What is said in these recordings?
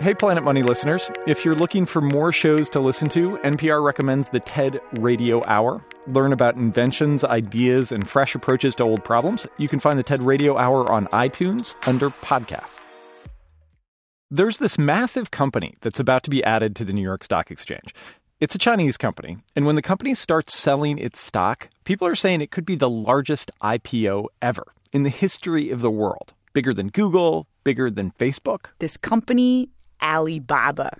Hey, Planet Money listeners. If you're looking for more shows to listen to, NPR recommends the TED Radio Hour. Learn about inventions, ideas, and fresh approaches to old problems. You can find the TED Radio Hour on iTunes under podcasts. There's this massive company that's about to be added to the New York Stock Exchange. It's a Chinese company, and when the company starts selling its stock, people are saying it could be the largest IPO ever in the history of the world. Bigger than Google, bigger than Facebook. This company Alibaba.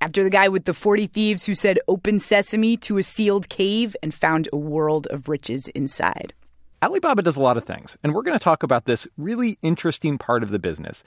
After the guy with the 40 thieves who said open sesame to a sealed cave and found a world of riches inside. Alibaba does a lot of things, and we're going to talk about this really interesting part of the business.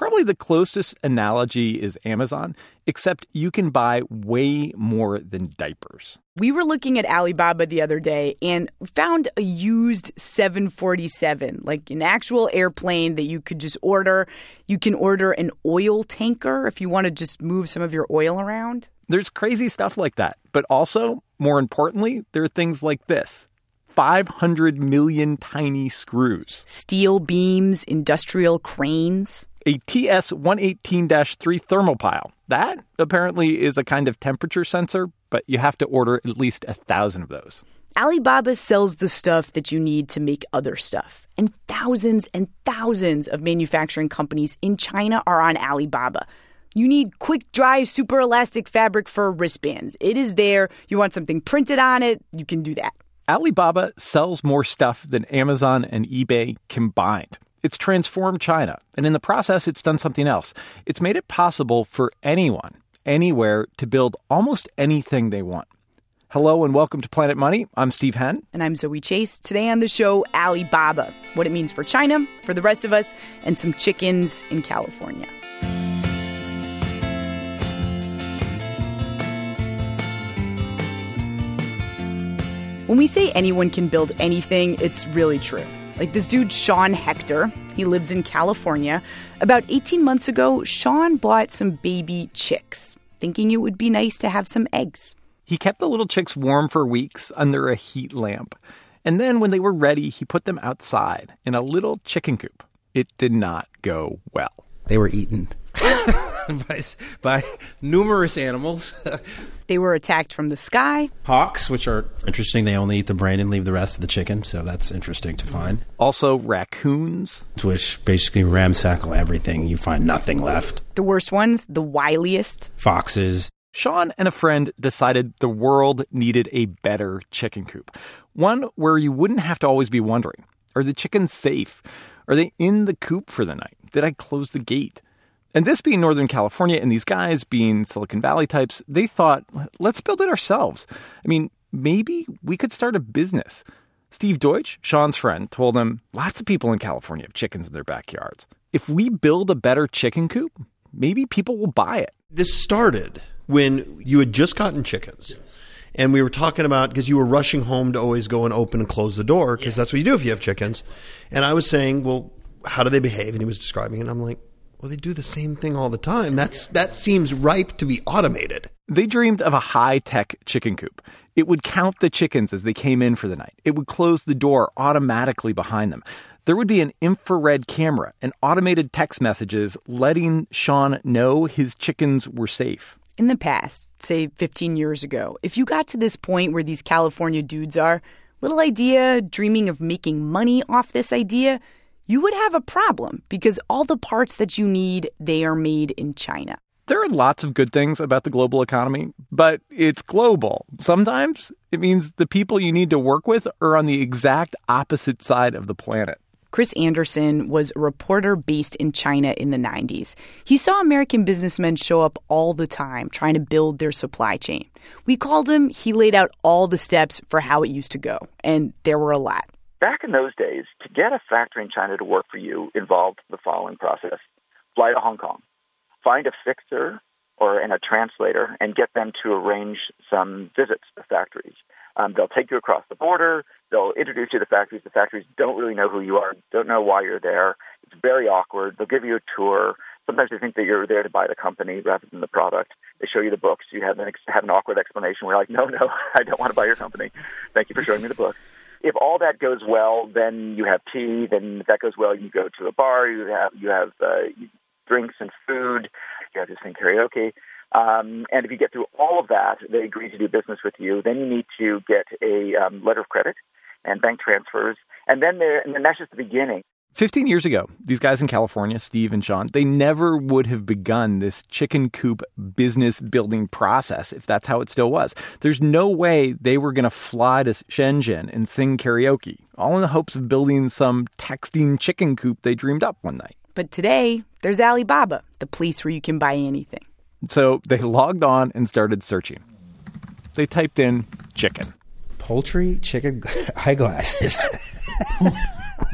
Probably the closest analogy is Amazon, except you can buy way more than diapers. We were looking at Alibaba the other day and found a used 747, like an actual airplane that you could just order. You can order an oil tanker if you want to just move some of your oil around. There's crazy stuff like that. But also, more importantly, there are things like this 500 million tiny screws, steel beams, industrial cranes a TS 118 3 thermopile. That apparently is a kind of temperature sensor, but you have to order at least a thousand of those. Alibaba sells the stuff that you need to make other stuff. And thousands and thousands of manufacturing companies in China are on Alibaba. You need quick dry super elastic fabric for wristbands. It is there. You want something printed on it, you can do that. Alibaba sells more stuff than Amazon and eBay combined. It's transformed China, and in the process, it's done something else. It's made it possible for anyone, anywhere, to build almost anything they want. Hello and welcome to Planet Money. I'm Steve Henn. And I'm Zoe Chase. Today on the show, Alibaba, what it means for China, for the rest of us, and some chickens in California. When we say anyone can build anything, it's really true. Like this dude, Sean Hector, he lives in California. About 18 months ago, Sean bought some baby chicks, thinking it would be nice to have some eggs. He kept the little chicks warm for weeks under a heat lamp. And then when they were ready, he put them outside in a little chicken coop. It did not go well. They were eaten by, by numerous animals. they were attacked from the sky. Hawks, which are interesting. They only eat the brain and leave the rest of the chicken, so that's interesting to find. Also, raccoons, which basically ramsackle everything. You find nothing left. The worst ones, the wiliest. Foxes. Sean and a friend decided the world needed a better chicken coop. One where you wouldn't have to always be wondering are the chickens safe? Are they in the coop for the night? Did I close the gate? And this being Northern California and these guys being Silicon Valley types, they thought, let's build it ourselves. I mean, maybe we could start a business. Steve Deutsch, Sean's friend, told him lots of people in California have chickens in their backyards. If we build a better chicken coop, maybe people will buy it. This started when you had just gotten chickens. Yes. And we were talking about because you were rushing home to always go and open and close the door because that's what you do if you have chickens. And I was saying, well, how do they behave? And he was describing it. And I'm like, well, they do the same thing all the time. That's that seems ripe to be automated. They dreamed of a high-tech chicken coop. It would count the chickens as they came in for the night. It would close the door automatically behind them. There would be an infrared camera and automated text messages letting Sean know his chickens were safe. In the past, say 15 years ago, if you got to this point where these California dudes are, little idea, dreaming of making money off this idea, you would have a problem because all the parts that you need, they are made in China. There are lots of good things about the global economy, but it's global. Sometimes it means the people you need to work with are on the exact opposite side of the planet. Chris Anderson was a reporter based in China in the 90s. He saw American businessmen show up all the time trying to build their supply chain. We called him, he laid out all the steps for how it used to go, and there were a lot. Back in those days, to get a factory in China to work for you involved the following process fly to Hong Kong, find a fixer or and a translator, and get them to arrange some visits to factories. Um, they'll take you across the border. They'll introduce you to the factories. The factories don't really know who you are, don't know why you're there. It's very awkward. They'll give you a tour. Sometimes they think that you're there to buy the company rather than the product. They show you the books. You have an, have an awkward explanation. We're like, no, no, I don't want to buy your company. Thank you for showing me the book. If all that goes well, then you have tea. Then if that goes well, you go to a bar. You have you have uh, drinks and food. You have to sing karaoke. Um, and if you get through all of that, they agree to do business with you. Then you need to get a um, letter of credit and bank transfers. And then, there and then that's just the beginning. 15 years ago, these guys in California, Steve and Sean, they never would have begun this chicken coop business building process if that's how it still was. There's no way they were going to fly to Shenzhen and sing karaoke, all in the hopes of building some texting chicken coop they dreamed up one night. But today, there's Alibaba, the place where you can buy anything. So they logged on and started searching. They typed in chicken. Poultry, chicken, eyeglasses.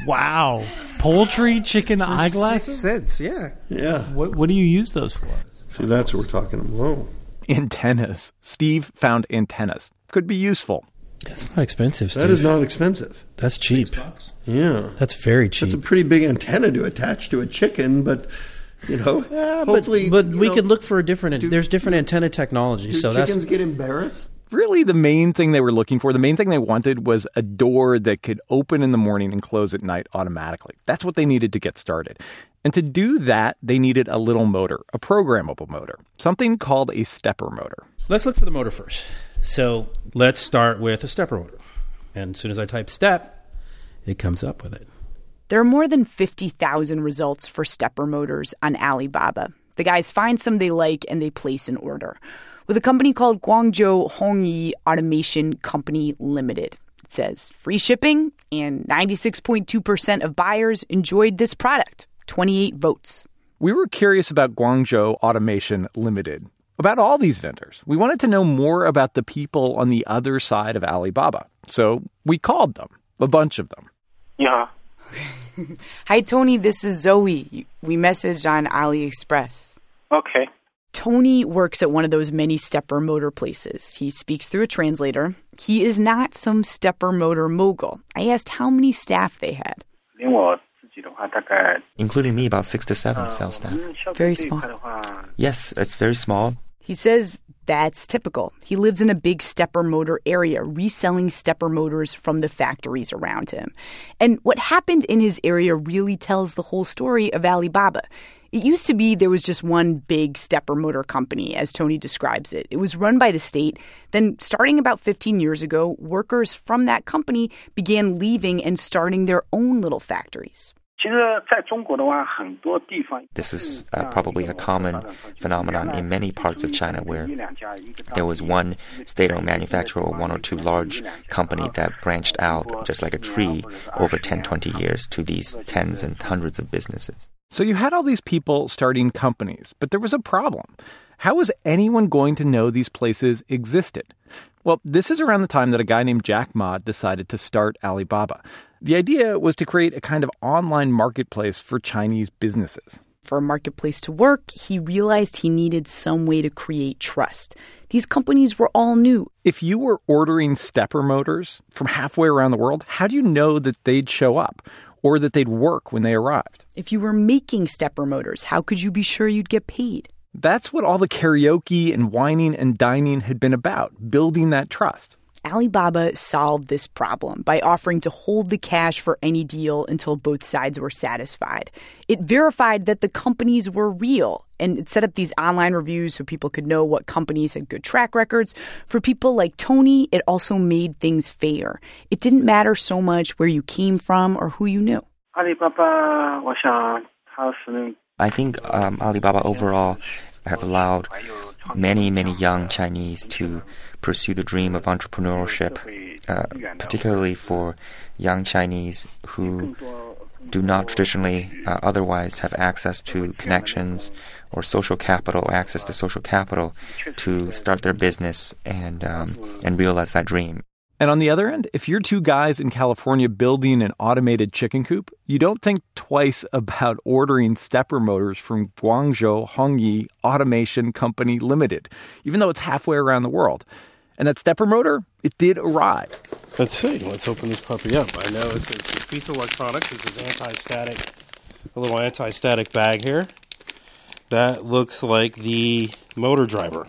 wow. Poultry, chicken, eyeglasses? Six cents, yeah. Yeah. What, what do you use those for? See, that's what we're talking about. Whoa. Antennas. Steve found antennas. Could be useful. That's not expensive, Steve. That is not expensive. That's cheap. Yeah. That's very cheap. That's a pretty big antenna to attach to a chicken, but you know, Yeah, but- hopefully, but, you we know, could look for a different. do- there's different antenna technology, Do so chickens that's get embarrassed? Really, the main thing they were looking for, the main thing they wanted was a door that could open in the morning and close at night automatically. That's what they needed to get started. And to do that, they needed a little motor, a programmable motor, something called a stepper motor. Let's look for the motor first. So let's start with a stepper motor. And as soon as I type step, it comes up with it. There are more than 50,000 results for stepper motors on Alibaba. The guys find some they like and they place an order. With a company called Guangzhou Hongyi Automation Company Limited. It says free shipping and 96.2% of buyers enjoyed this product. 28 votes. We were curious about Guangzhou Automation Limited, about all these vendors. We wanted to know more about the people on the other side of Alibaba. So we called them, a bunch of them. Yeah. Hi, Tony. This is Zoe. We messaged on AliExpress. Okay. Tony works at one of those many stepper motor places. He speaks through a translator. He is not some stepper motor mogul. I asked how many staff they had. Including me, about six to seven sales staff. Very small. Yes, it's very small. He says that's typical. He lives in a big stepper motor area, reselling stepper motors from the factories around him. And what happened in his area really tells the whole story of Alibaba. It used to be there was just one big stepper motor company, as Tony describes it. It was run by the state. Then, starting about 15 years ago, workers from that company began leaving and starting their own little factories. This is uh, probably a common phenomenon in many parts of China where there was one state owned manufacturer or one or two large company that branched out just like a tree over 10, 20 years to these tens and hundreds of businesses. So you had all these people starting companies, but there was a problem. How was anyone going to know these places existed? Well, this is around the time that a guy named Jack Ma decided to start Alibaba. The idea was to create a kind of online marketplace for Chinese businesses. For a marketplace to work, he realized he needed some way to create trust. These companies were all new. If you were ordering stepper motors from halfway around the world, how do you know that they'd show up or that they'd work when they arrived? If you were making stepper motors, how could you be sure you'd get paid? That's what all the karaoke and wining and dining had been about building that trust. Alibaba solved this problem by offering to hold the cash for any deal until both sides were satisfied. It verified that the companies were real and it set up these online reviews so people could know what companies had good track records. For people like Tony, it also made things fair. It didn't matter so much where you came from or who you knew. Alibaba, I think um, Alibaba overall have allowed many, many young Chinese to pursue the dream of entrepreneurship, uh, particularly for young Chinese who do not traditionally uh, otherwise have access to connections or social capital, access to social capital to start their business and um, and realize that dream. And on the other end, if you're two guys in California building an automated chicken coop, you don't think twice about ordering stepper motors from Guangzhou Hongyi Automation Company Limited, even though it's halfway around the world. And that stepper motor, it did arrive. Let's see. Let's open this puppy up. I know it's, it's a piece of electronics. This is anti-static, a little anti-static bag here. That looks like the motor driver.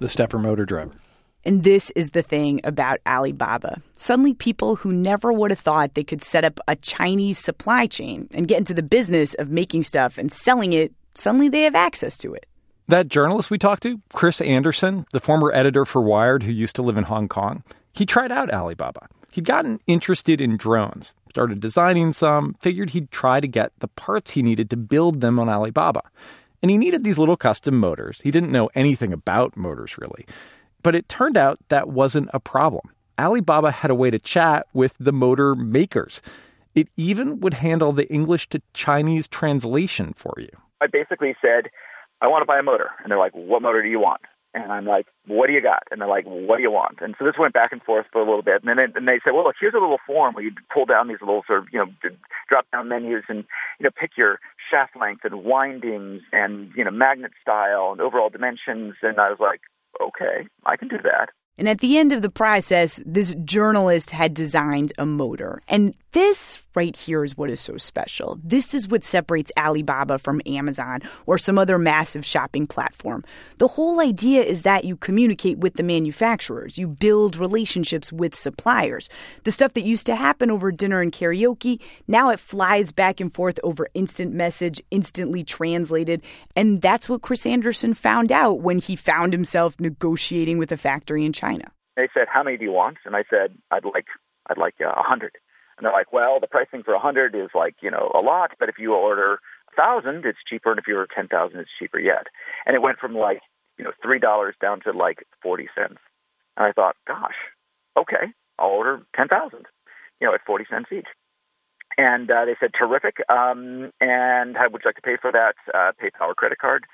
The stepper motor driver. And this is the thing about Alibaba. Suddenly, people who never would have thought they could set up a Chinese supply chain and get into the business of making stuff and selling it suddenly they have access to it. That journalist we talked to, Chris Anderson, the former editor for Wired who used to live in Hong Kong, he tried out Alibaba. He'd gotten interested in drones, started designing some, figured he'd try to get the parts he needed to build them on Alibaba. And he needed these little custom motors. He didn't know anything about motors, really. But it turned out that wasn't a problem. Alibaba had a way to chat with the motor makers. It even would handle the English to Chinese translation for you. I basically said, I want to buy a motor. And they're like, what motor do you want? And I'm like, what do you got? And they're like, what do you want? And so this went back and forth for a little bit. And then it, and they said, well, look, here's a little form where you pull down these little sort of, you know, drop down menus and, you know, pick your shaft length and windings and, you know, magnet style and overall dimensions. And I was like, okay, I can do that. And at the end of the process, this journalist had designed a motor. And this right here is what is so special. This is what separates Alibaba from Amazon or some other massive shopping platform. The whole idea is that you communicate with the manufacturers, you build relationships with suppliers. The stuff that used to happen over dinner and karaoke, now it flies back and forth over instant message, instantly translated. And that's what Chris Anderson found out when he found himself negotiating with a factory in China. They said, "How many do you want?" And I said, "I'd like, I'd like uh, a uh, hundred. And they're like, well, the pricing for a hundred is like, you know, a lot, but if you order a thousand, it's cheaper, and if you order ten thousand, it's cheaper yet. And it went from like, you know, three dollars down to like forty cents. And I thought, gosh, okay, I'll order ten thousand, you know, at forty cents each. And uh, they said, terrific. Um, and how would you like to pay for that? Uh, PayPal or credit card?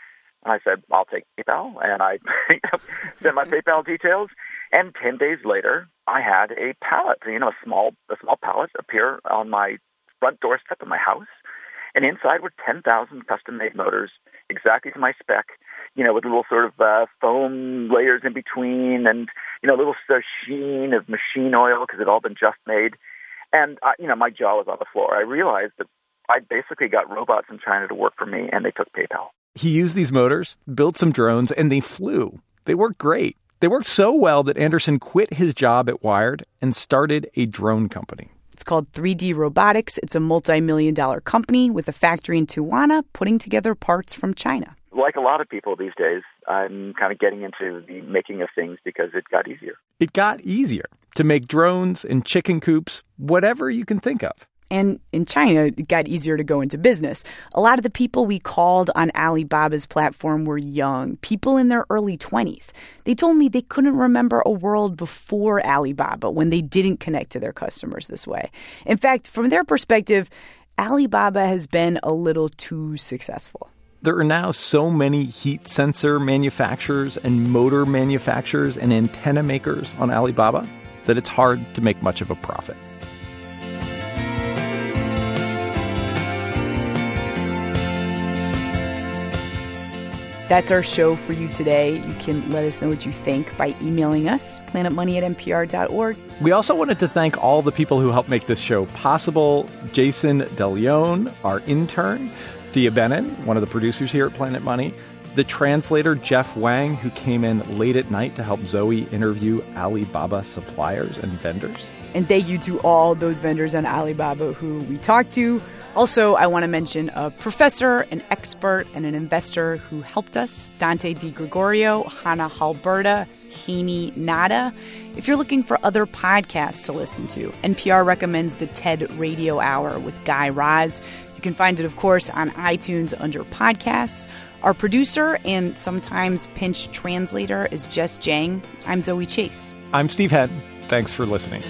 And I said, I'll take PayPal. And I sent my PayPal details. And 10 days later, I had a pallet, you know, a small, a small pallet appear on my front doorstep of my house. And inside were 10,000 custom made motors, exactly to my spec, you know, with little sort of uh, foam layers in between and, you know, a little sheen of machine oil because it all been just made. And, you know, my jaw was on the floor. I realized that I basically got robots in China to work for me, and they took PayPal. He used these motors, built some drones, and they flew. They worked great. They worked so well that Anderson quit his job at Wired and started a drone company. It's called 3D Robotics. It's a multi million dollar company with a factory in Tijuana putting together parts from China. Like a lot of people these days, I'm kind of getting into the making of things because it got easier. It got easier to make drones and chicken coops, whatever you can think of. And in China, it got easier to go into business. A lot of the people we called on Alibaba's platform were young, people in their early 20s. They told me they couldn't remember a world before Alibaba when they didn't connect to their customers this way. In fact, from their perspective, Alibaba has been a little too successful. There are now so many heat sensor manufacturers and motor manufacturers and antenna makers on Alibaba that it's hard to make much of a profit. That's our show for you today. You can let us know what you think by emailing us, planetmoney at npr.org. We also wanted to thank all the people who helped make this show possible Jason DeLeon, our intern, Thea Bennett, one of the producers here at Planet Money, the translator Jeff Wang, who came in late at night to help Zoe interview Alibaba suppliers and vendors. And thank you to all those vendors on Alibaba who we talked to. Also, I want to mention a professor, an expert, and an investor who helped us Dante Di Gregorio, Hannah Halberta, Haney Nada. If you're looking for other podcasts to listen to, NPR recommends the TED Radio Hour with Guy Raz. You can find it, of course, on iTunes under podcasts. Our producer and sometimes pinch translator is Jess Jiang. I'm Zoe Chase. I'm Steve Henn. Thanks for listening.